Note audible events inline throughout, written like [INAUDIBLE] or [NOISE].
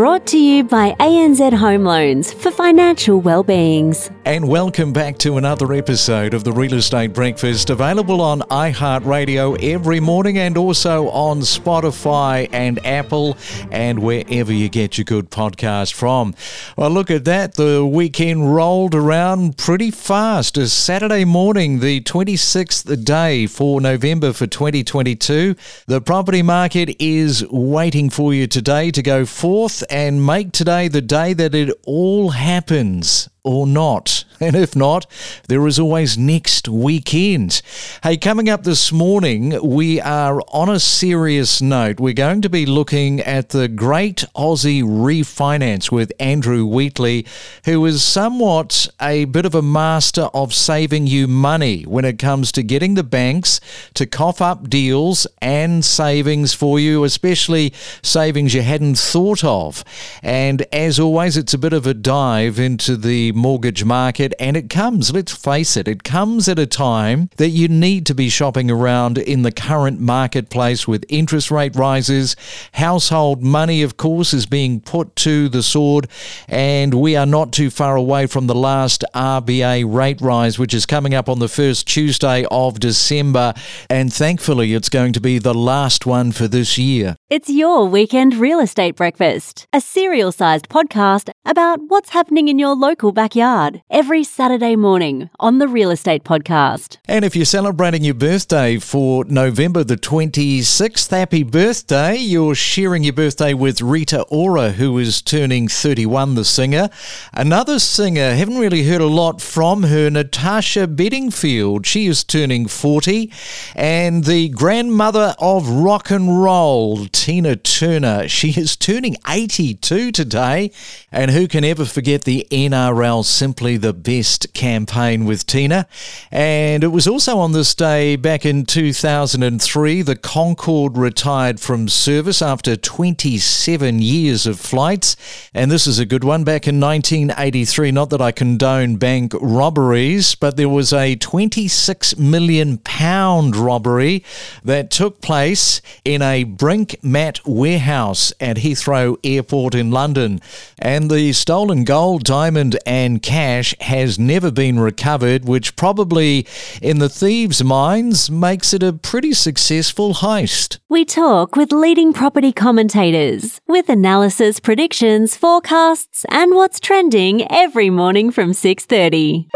brought to you by ANZ Home Loans for financial well-beings. And welcome back to another episode of the Real Estate Breakfast, available on iHeartRadio every morning and also on Spotify and Apple and wherever you get your good podcast from. Well, look at that. The weekend rolled around pretty fast. It's Saturday morning, the 26th day for November for 2022, the property market is waiting for you today to go forth and make today the day that it all happens or not. And if not, there is always next weekend. Hey, coming up this morning, we are on a serious note. We're going to be looking at the great Aussie refinance with Andrew Wheatley, who is somewhat a bit of a master of saving you money when it comes to getting the banks to cough up deals and savings for you, especially savings you hadn't thought of. And as always, it's a bit of a dive into the mortgage market, and it comes, let's face it, it comes at a time that you need to be shopping around in the current marketplace with interest rate rises. Household money, of course, is being put to the sword, and we are not too far away from the last RBA rate rise, which is coming up on the first Tuesday of December, and thankfully it's going to be the last one for this year. It's your weekend real estate breakfast, a cereal sized podcast about what's happening in your local backyard every Saturday morning on the Real Estate Podcast. And if you're celebrating your birthday for November the 26th, happy birthday. You're sharing your birthday with Rita Ora, who is turning 31, the singer. Another singer, haven't really heard a lot from her, Natasha Bedingfield. She is turning 40. And the grandmother of rock and roll, Tina Turner, she is turning 82 today. And who can ever forget the NRL Simply the Best campaign with Tina? And it was also on this day back in 2003, the Concorde retired from service after 27 years of flights. And this is a good one. Back in 1983, not that I condone bank robberies, but there was a 26 million pound robbery that took place in a Brink's-Mat warehouse at Heathrow Airport in London. And the stolen gold, diamond, and cash has never been recovered, which probably, in the thieves' minds, makes it a pretty successful heist. We talk with leading property commentators with analysis, predictions, forecasts, and what's trending every morning from 6:30.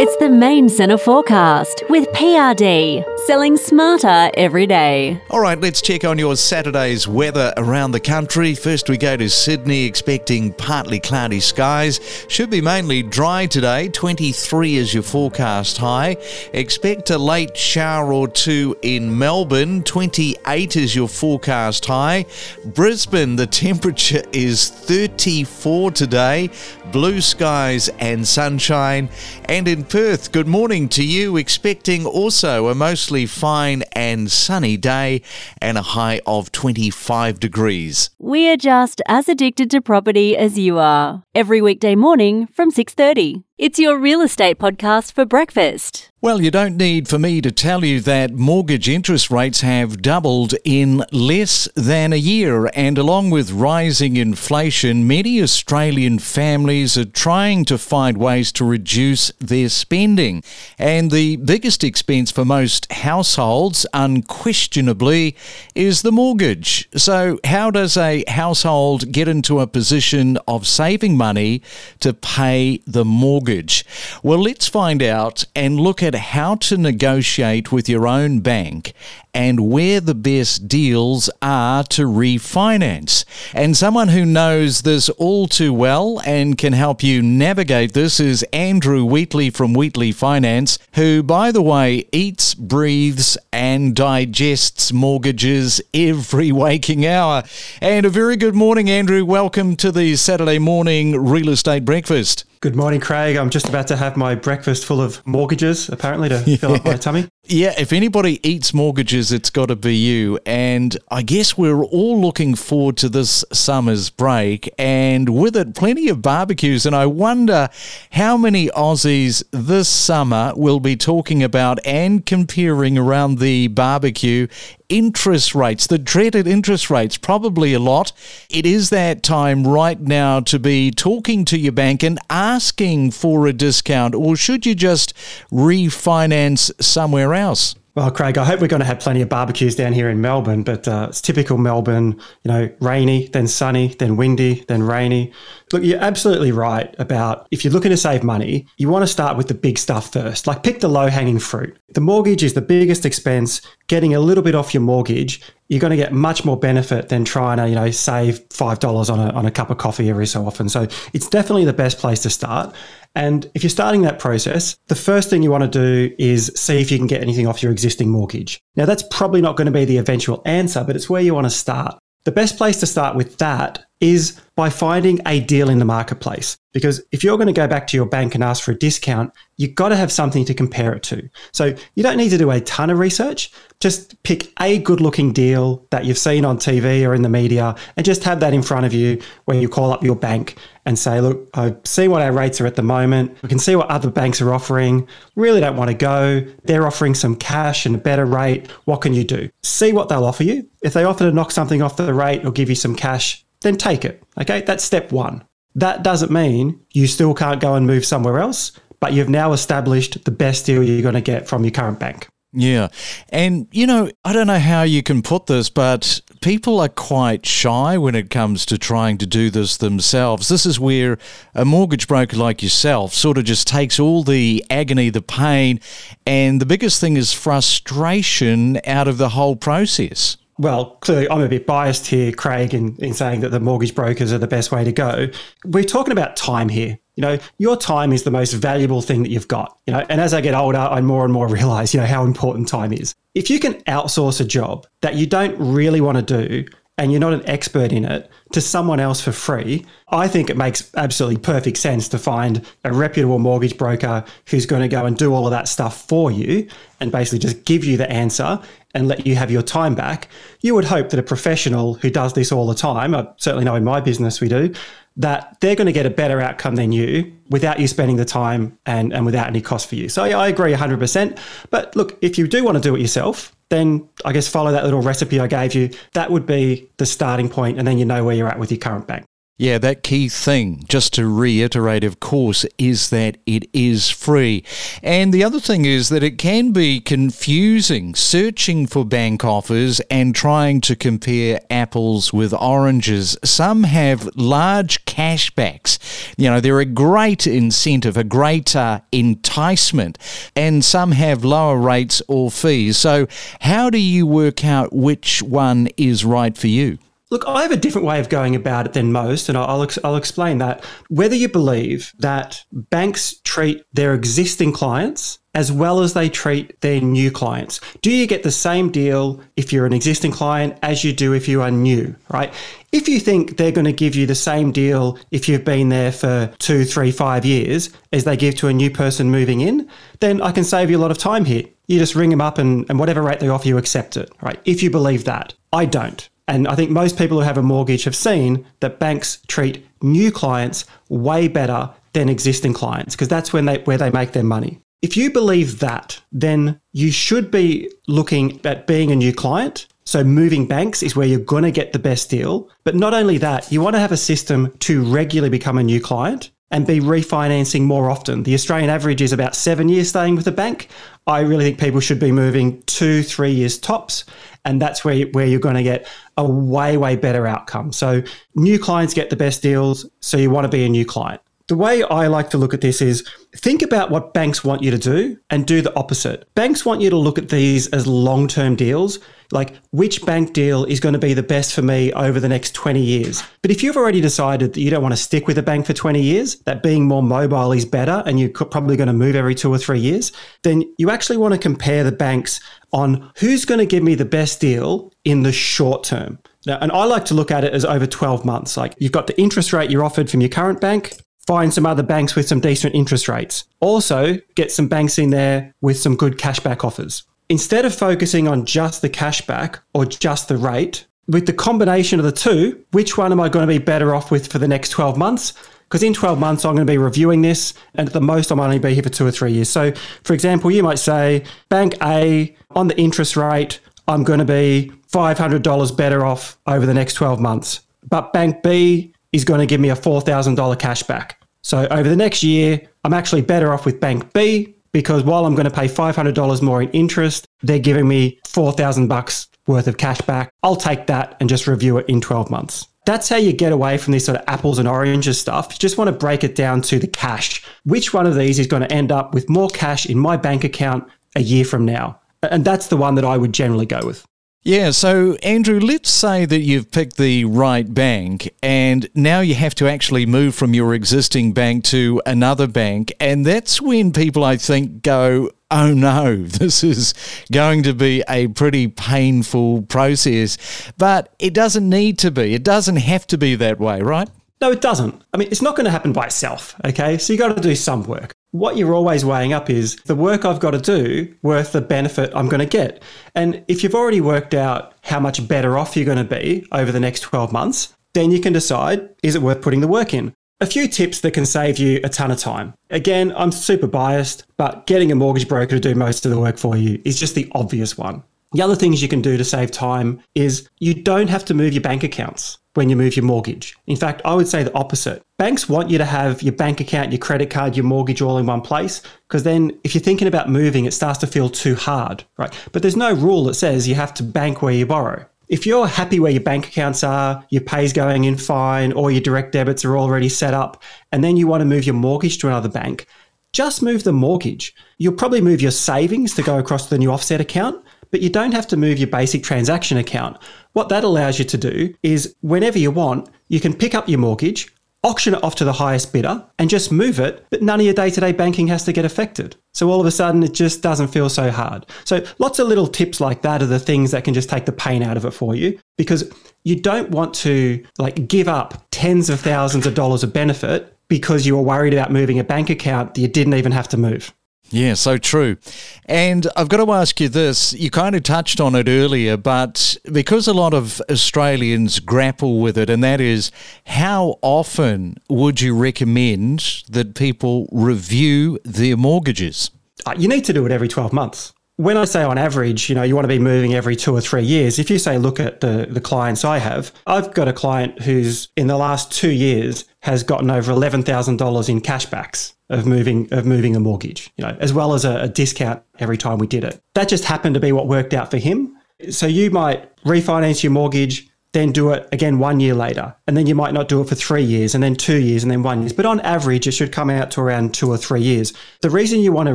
It's the main centre forecast with PRD, selling smarter every day. All right, let's check on your Saturday's weather around the country. First, we go to Sydney, expecting partly cloudy skies. Should be mainly dry today. 23 is your forecast high. Expect a late shower or two in Melbourne. 28 is your forecast high. Brisbane, the [LAUGHS] temperature is 34 today. Blue skies and sunshine. And in Perth, good morning to you. Expecting also a mostly fine and sunny day and a high of 25 degrees. We are just as addicted to property as you are. Every weekday morning from 6:30. It's your real estate podcast for breakfast. Well, you don't need for me to tell you that mortgage interest rates have doubled in less than a year. And along with rising inflation, many Australian families are trying to find ways to reduce their spending. And the biggest expense for most households, unquestionably, is the mortgage. So, how does a household get into a position of saving money to pay the mortgage? Well, let's find out and look at how to negotiate with your own bank and where the best deals are to refinance. And someone who knows this all too well and can help you navigate this is Andrew Wheatley from Wheatley Finance, who, by the way, eats, breathes, and digests mortgages every [LAUGHS] waking hour. And a very good morning, Andrew. Welcome to the Saturday morning real estate breakfast. Good morning, Craig. I'm just about to have my breakfast full of mortgages, apparently, to fill up my [LAUGHS] tummy. Yeah, if anybody eats mortgages, it's got to be you. And I guess we're all looking forward to this summer's break and with it, plenty of barbecues. And I wonder how many Aussies this summer will be talking about and comparing around the barbecue interest rates, the dreaded interest rates, probably a lot. It is that time right now to be talking to your bank and asking for a discount, or should you just refinance somewhere else? Well, Craig, I hope we're going to have plenty of barbecues down here in Melbourne, but uh, it's typical Melbourne, you know, rainy, then sunny, then windy, then rainy. Look, you're absolutely right about if you're looking to save money, you want to start with the big stuff first. Like pick the low hanging fruit. The mortgage is the biggest expense. Getting a little bit off your mortgage, you're going to get much more benefit than trying to, you know, save $5 on a, on a cup of coffee every so often. So it's definitely the best place to start. And if you're starting that process, the first thing you want to do is see if you can get anything off your existing mortgage. Now, that's probably not going to be the eventual answer, but it's where you want to start. The best place to start with that is by finding a deal in the marketplace. Because if you're going to go back to your bank and ask for a discount, you've got to have something to compare it to. So you don't need to do a ton of research. Just pick a good looking deal that you've seen on TV or in the media and just have that in front of you when you call up your bank and say, look, I see what our rates are at the moment. We can see what other banks are offering. Really don't want to go. They're offering some cash and a better rate. What can you do? See what they'll offer you. If they offer to knock something off the rate or give you some cash, then take it. Okay, that's step one. That doesn't mean you still can't go and move somewhere else, but you've now established the best deal you're going to get from your current bank. Yeah. And, you know, I don't know how you can put this, but people are quite shy when it comes to trying to do this themselves. This is where a mortgage broker like yourself sort of just takes all the agony, the pain, and the biggest thing is frustration out of the whole process well, clearly I'm a bit biased here, Craig, in, in saying that the mortgage brokers are the best way to go. We're talking about time here. You know, your time is the most valuable thing that you've got. You know, and as I get older, I more and more realize, you know, how important time is. If you can outsource a job that you don't really want to do and you're not an expert in it to someone else for free, I think it makes absolutely perfect sense to find a reputable mortgage broker who's going to go and do all of that stuff for you and basically just give you the answer and let you have your time back. You would hope that a professional who does this all the time, I certainly know in my business we do, that they're going to get a better outcome than you without you spending the time and, and without any cost for you. So yeah, I agree 100%. But look, if you do want to do it yourself, then I guess follow that little recipe I gave you. That would be the starting point, and then you know where you're at with your current bank. Yeah, that key thing, just to reiterate, of course, is that it is free. And the other thing is that it can be confusing searching for bank offers and trying to compare apples with oranges. Some have large cashbacks. You know, they're a great incentive, a great uh, enticement, and some have lower rates or fees. So, how do you work out which one is right for you? Look, I have a different way of going about it than most, and I'll, I'll explain that. Whether you believe that banks treat their existing clients as well as they treat their new clients. Do you get the same deal if you're an existing client as you do if you are new, right? If you think they're going to give you the same deal if you've been there for two, three, five years as they give to a new person moving in, then I can save you a lot of time here. You just ring them up and, and whatever rate they offer you, accept it, right? If you believe that. I don't. And I think most people who have a mortgage have seen that banks treat new clients way better than existing clients because that's when they where they make their money. If you believe that, then you should be looking at being a new client. So moving banks is where you're going to get the best deal. But not only that, you want to have a system to regularly become a new client and be refinancing more often. The Australian average is about seven years staying with a bank. I really think people should be moving two, three years tops. And that's where, where you're going to get a way, way better outcome. So new clients get the best deals. So you want to be a new client. The way I like to look at this is think about what banks want you to do and do the opposite. Banks want you to look at these as long term deals, like which bank deal is going to be the best for me over the next 20 years. But if you've already decided that you don't want to stick with a bank for 20 years, that being more mobile is better and you're probably going to move every two or three years, then you actually want to compare the banks on who's going to give me the best deal in the short term. Now, and I like to look at it as over 12 months. Like you've got the interest rate you're offered from your current bank, find some other banks with some decent interest rates. Also, get some banks in there with some good cashback offers. Instead of focusing on just the cashback or just the rate, with the combination of the two, which one am I going to be better off with for the next 12 months? Because in 12 months, I'm going to be reviewing this, and at the most, I might only be here for two or three years. So, for example, you might say, Bank A on the interest rate, I'm going to be $500 better off over the next 12 months. But Bank B is going to give me a $4,000 cash back. So over the next year, I'm actually better off with Bank B because while I'm going to pay $500 more in interest, they're giving me 4,000 bucks worth of cash back. I'll take that and just review it in 12 months. That's how you get away from these sort of apples and oranges stuff. You just want to break it down to the cash. Which one of these is going to end up with more cash in my bank account a year from now? And that's the one that I would generally go with. Yeah, so Andrew, let's say that you've picked the right bank and now you have to actually move from your existing bank to another bank. And that's when people, I think, go, oh no, [LAUGHS] this is going to be a pretty painful process. But it doesn't need to be, it doesn't have to be that way, right? No, it doesn't. I mean, it's not going to happen by itself, okay? So you got to do some work. What you're always weighing up is the work I've got to do worth the benefit I'm going to get. And if you've already worked out how much better off you're going to be over the next 12 months, then you can decide is it worth putting the work in? A few tips that can save you a ton of time. Again, I'm super biased, but getting a mortgage broker to do most of the work for you is just the obvious one. The other things you can do to save time is you don't have to move your bank accounts when you move your mortgage. In fact, I would say the opposite. Banks want you to have your bank account, your credit card, your mortgage all in one place because then if you're thinking about moving, it starts to feel too hard, right? But there's no rule that says you have to bank where you borrow. If you're happy where your bank accounts are, your pay's going in fine, or your direct debits are already set up, and then you want to move your mortgage to another bank, just move the mortgage. You'll probably move your savings to go across to the new offset account, but you don't have to move your basic transaction account. What that allows you to do is whenever you want, you can pick up your mortgage, auction it off to the highest bidder, and just move it, but none of your day to day banking has to get affected. So all of a sudden, it just doesn't feel so hard. So lots of little tips like that are the things that can just take the pain out of it for you because you don't want to like give up tens of thousands of dollars of benefit because you were worried about moving a bank account that you didn't even have to move. Yeah, so true. And I've got to ask you this. You kind of touched on it earlier, but because a lot of Australians grapple with it, and that is how often would you recommend that people review their mortgages? Uh, you need to do it every 12 months. When I say on average, you know, you want to be moving every two or three years, if you say, look at the, the clients I have, I've got a client who's in the last two years has gotten over $11,000 in cashbacks of moving of moving a mortgage, you know, as well as a, a discount every time we did it. That just happened to be what worked out for him. So you might refinance your mortgage, then do it again one year later. And then you might not do it for three years and then two years and then one year. But on average, it should come out to around two or three years. The reason you want to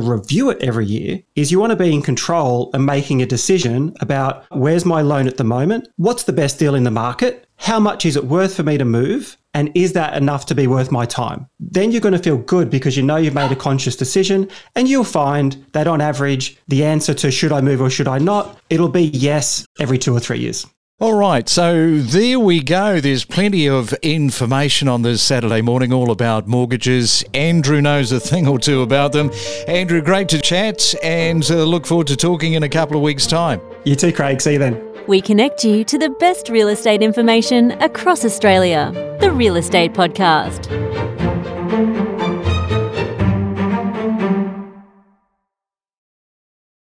review it every year is you want to be in control and making a decision about where's my loan at the moment? What's the best deal in the market? How much is it worth for me to move? And is that enough to be worth my time? Then you're going to feel good because you know you've made a conscious decision and you'll find that on average, the answer to should I move or should I not, it'll be yes every two or three years. All right, so there we go. There's plenty of information on this Saturday morning all about mortgages. Andrew knows a thing or two about them. Andrew, great to chat and uh, look forward to talking in a couple of weeks' time. You too, Craig. See you then. We connect you to the best real estate information across Australia. The Real Estate Podcast.